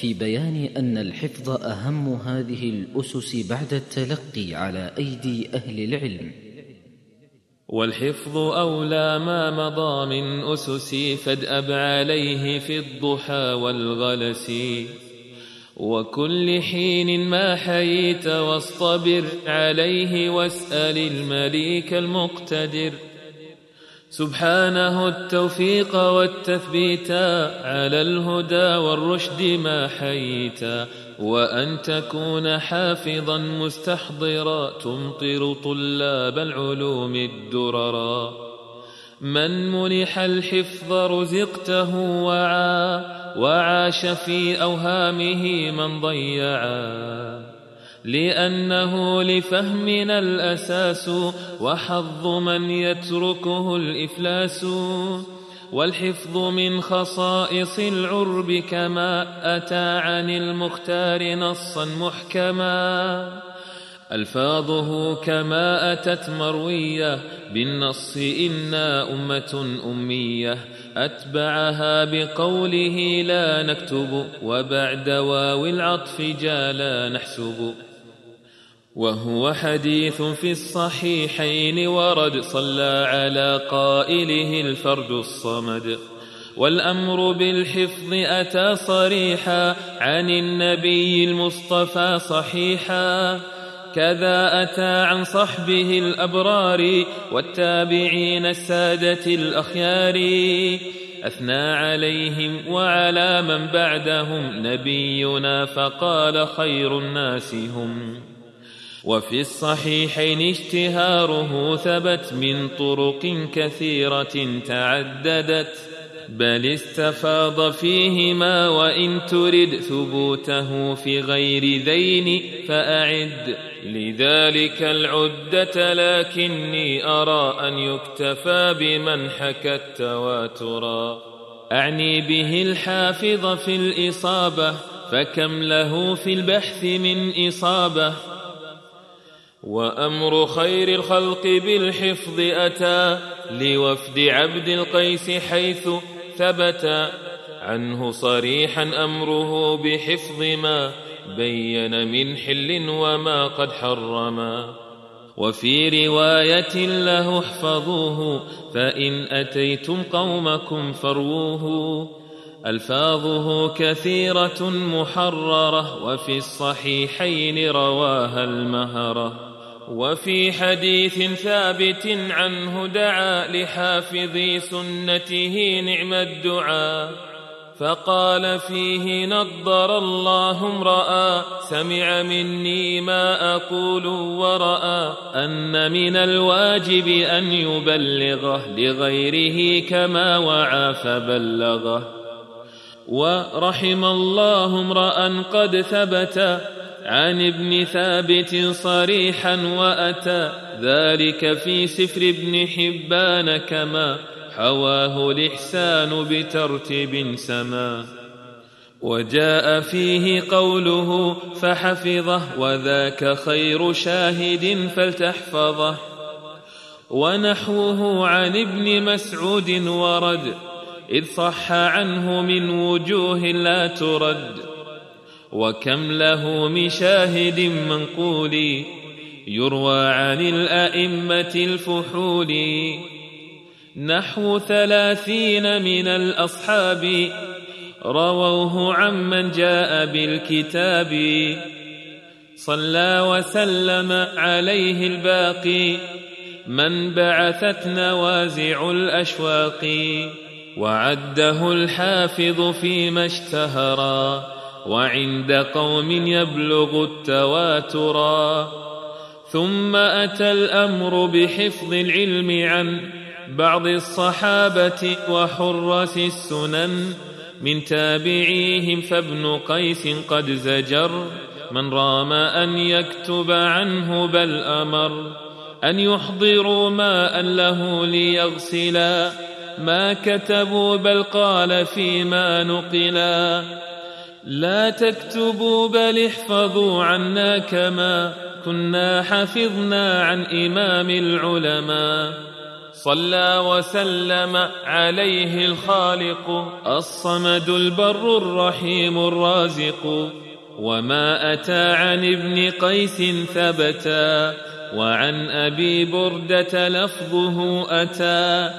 في بيان أن الحفظ أهم هذه الأسس بعد التلقي على أيدي أهل العلم. والحفظ أولى ما مضى من أسس فادأب عليه في الضحى والغلس. وكل حين ما حييت واصطبر عليه واسأل المليك المقتدر. سبحانه التوفيق والتثبيت على الهدى والرشد ما حييت وأن تكون حافظا مستحضرا تمطر طلاب العلوم الدررا من منح الحفظ رزقته وعى وعاش في أوهامه من ضيعا لأنه لفهمنا الأساس وحظ من يتركه الإفلاس والحفظ من خصائص العرب كما أتى عن المختار نصا محكما. ألفاظه كما أتت مروية بالنص إنا أمة أمية. أتبعها بقوله لا نكتب وبعد واو العطف جالا نحسب. وهو حديث في الصحيحين ورد صلى على قائله الفرد الصمد. والأمر بالحفظ أتى صريحا عن النبي المصطفى صحيحا. كذا أتى عن صحبه الأبرار والتابعين السادة الأخيار. أثنى عليهم وعلى من بعدهم نبينا فقال خير الناس هم. وفي الصحيحين اشتهاره ثبت من طرق كثيرة تعددت بل استفاض فيهما وإن ترد ثبوته في غير ذين فأعد. لذلك العدة لكني أرى أن يكتفى بمن حكى التواترا أعني به الحافظ في الإصابة فكم له في البحث من إصابة؟ وأمر خير الخلق بالحفظ أتى لوفد عبد القيس حيث ثبت. عنه صريحا أمره بحفظ ما بين من حل وما قد حرما وفي رواية له احفظوه فإن أتيتم قومكم فروه ألفاظه كثيرة محررة وفي الصحيحين رواها المهرة. وفي حديث ثابت عنه دعا لحافظي سنته نعم الدعاء فقال فيه نضر الله امرأ سمع مني ما أقول ورأى أن من الواجب أن يبلغه لغيره كما وعى فبلغه. ورحم الله امرأ قد ثبت عن ابن ثابت صريحا وأتى ذلك في سفر ابن حبان كما حواه الإحسان بترتيب سما. وجاء فيه قوله فحفظه وذاك خير شاهد فلتحفظه. ونحوه عن ابن مسعود ورد إذ صح عنه من وجوه لا ترد. وكم له من شاهد منقول يروى عن الأئمة الفحول. نحو ثلاثين من الأصحاب رووه عمن جاء بالكتاب. صلى وسلم عليه الباقي. من بعثت نوازع الأشواق. وعده الحافظ فيما اشتهرا وعند قوم يبلغ التواترا ثم أتى الأمر بحفظ العلم عن بعض الصحابة وحراس السنن من تابعيهم فابن قيس قد زجر. من رام أن يكتب عنه بل أمر أن يحضروا ماء له ليغسلا. ما كتبوا بل قال فيما نقلا. لا تكتبوا بل احفظوا عنا كما كنا حفظنا عن إمام العلماء. صلى وسلم عليه الخالق الصمد البر الرحيم الرازق. وما أتى عن ابن قيس ثبتا وعن أبي بردة لفظه أتى.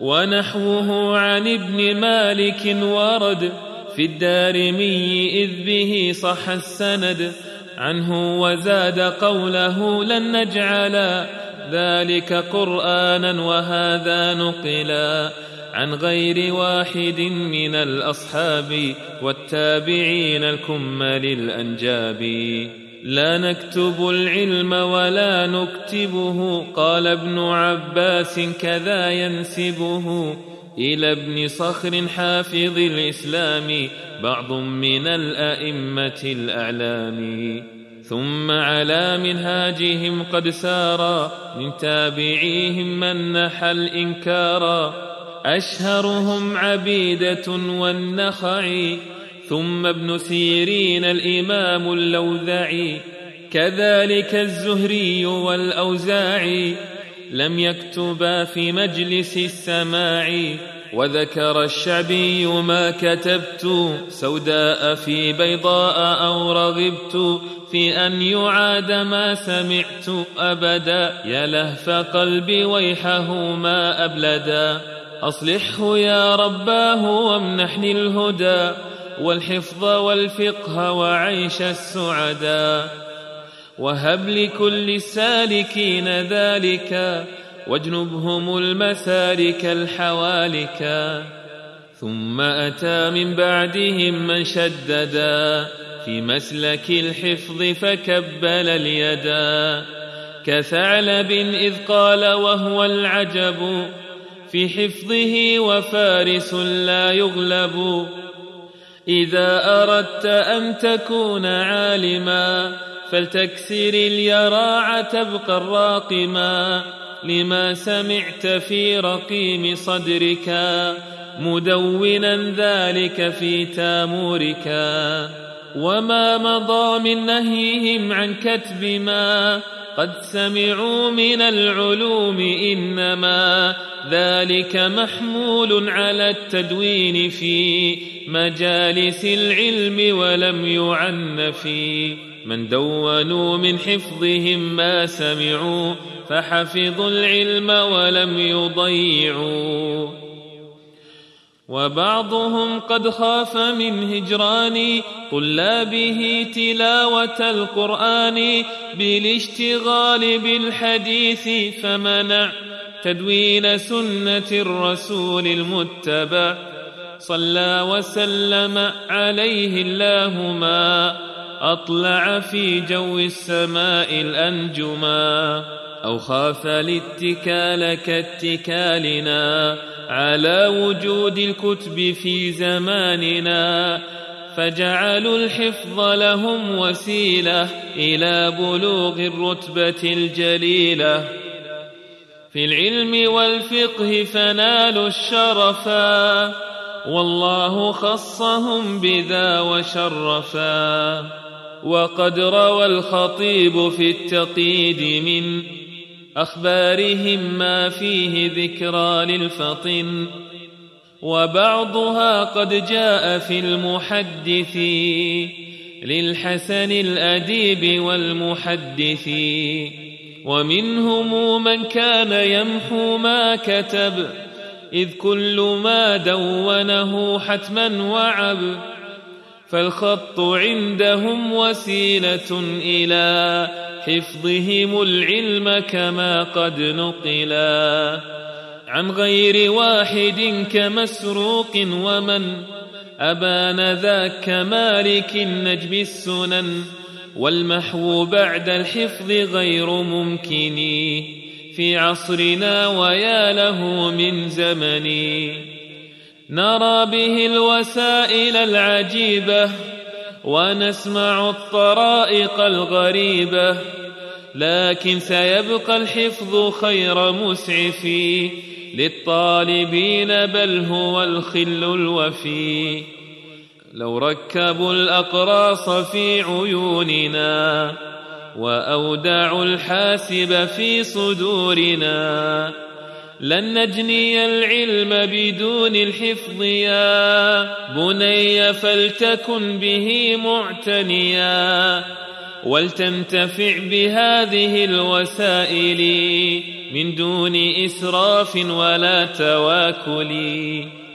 ونحوه عن ابن مالك ورد في الدارمي إذ به صح السند عنه وزاد قوله لن نجعل ذلك قرآنا وهذا نقلا عن غير واحد من الأصحاب والتابعين الكمل الأنجاب لا نكتب العلم ولا نكتبه قال ابن عباس كذا ينسبه. إلى ابن صخر حافظ الإسلام بعض من الأئمة الأعلام. ثم على منهاجهم قد سارا من تابعيهم من نحى الإنكارا أشهرهم عبيدة والنخعي ثم ابن سيرين الإمام اللوذعي كذلك الزهري والأوزاعي لم يكتبا في مجلس السماع وذكر الشعبي ما كتبت سوداء في بيضاء أو رغبت في أن يعاد ما سمعت أبدا. يا لهف قلبي ويحه ما أبلدا. أصلحه يا رباه وامنحني الهدى والحفظ والفقه وعيش السعدا. وهب لكل السالكين ذلك واجنبهم المسالك الحوالكا ثم أتى من بعدهم من شددا في مسلك الحفظ فكبل اليدا. كثعلب إذ قال وهو العجب في حفظه وفارس لا يغلب. إذا أردت أن تكون عالما فلتكسر اليراع تبقى الراقما لما سمعت في رقيم صدرك مدونا ذلك في تامورك. وما مضى من نهيهم عن كتب ما قد سمعوا من العلوم إنما ذلك محمول على التدوين في مجالس العلم ولم يعن في من دونوا من حفظهم ما سمعوا فحفظوا العلم ولم يضيعوا. وبعضهم قد خاف من هجران طلابه تلاوة القرآن بالاشتغال بالحديث فمنع تدوين سنة الرسول المتبع. صلى وسلم عليه الله ما أطلع في جو السماء الأنجما أو خاف الاتكال كاتكالنا على وجود الكتب في زماننا فجعلوا الحفظ لهم وسيلة إلى بلوغ الرتبة الجليلة. في العلم والفقه فنالوا الشرفا والله خصهم بذا وشرفا. وقد روى الخطيب في التقييد من أخبارهم ما فيه ذكرى للفطن وبعضها قد جاء في المحدث للحسن الأديب والمحدث ومنهم من كان يمحو ما كتب إذ كل ما دونه حتما وعب. فالخط عندهم وسيلة إلى حفظهم العلم كما قد نقلا عن غير واحد كمسروق ومن أبان ذاك مالك النجم السنن والمحو بعد الحفظ غير ممكن في عصرنا ويا له من زمن. نرى به الوسائل العجيبة ونسمع الطرائق الغريبة لكن سيبقى الحفظ خير مسعف للطالبين بل هو الخل الوفي. لو ركبوا الأقراص في عيوننا وأودعوا الحاسب في صدورنا لن نجني العلم بدون الحفظ يا بني فلتكن به معتنيا ولتنتفع بهذه الوسائل من دون إسراف ولا تواكل.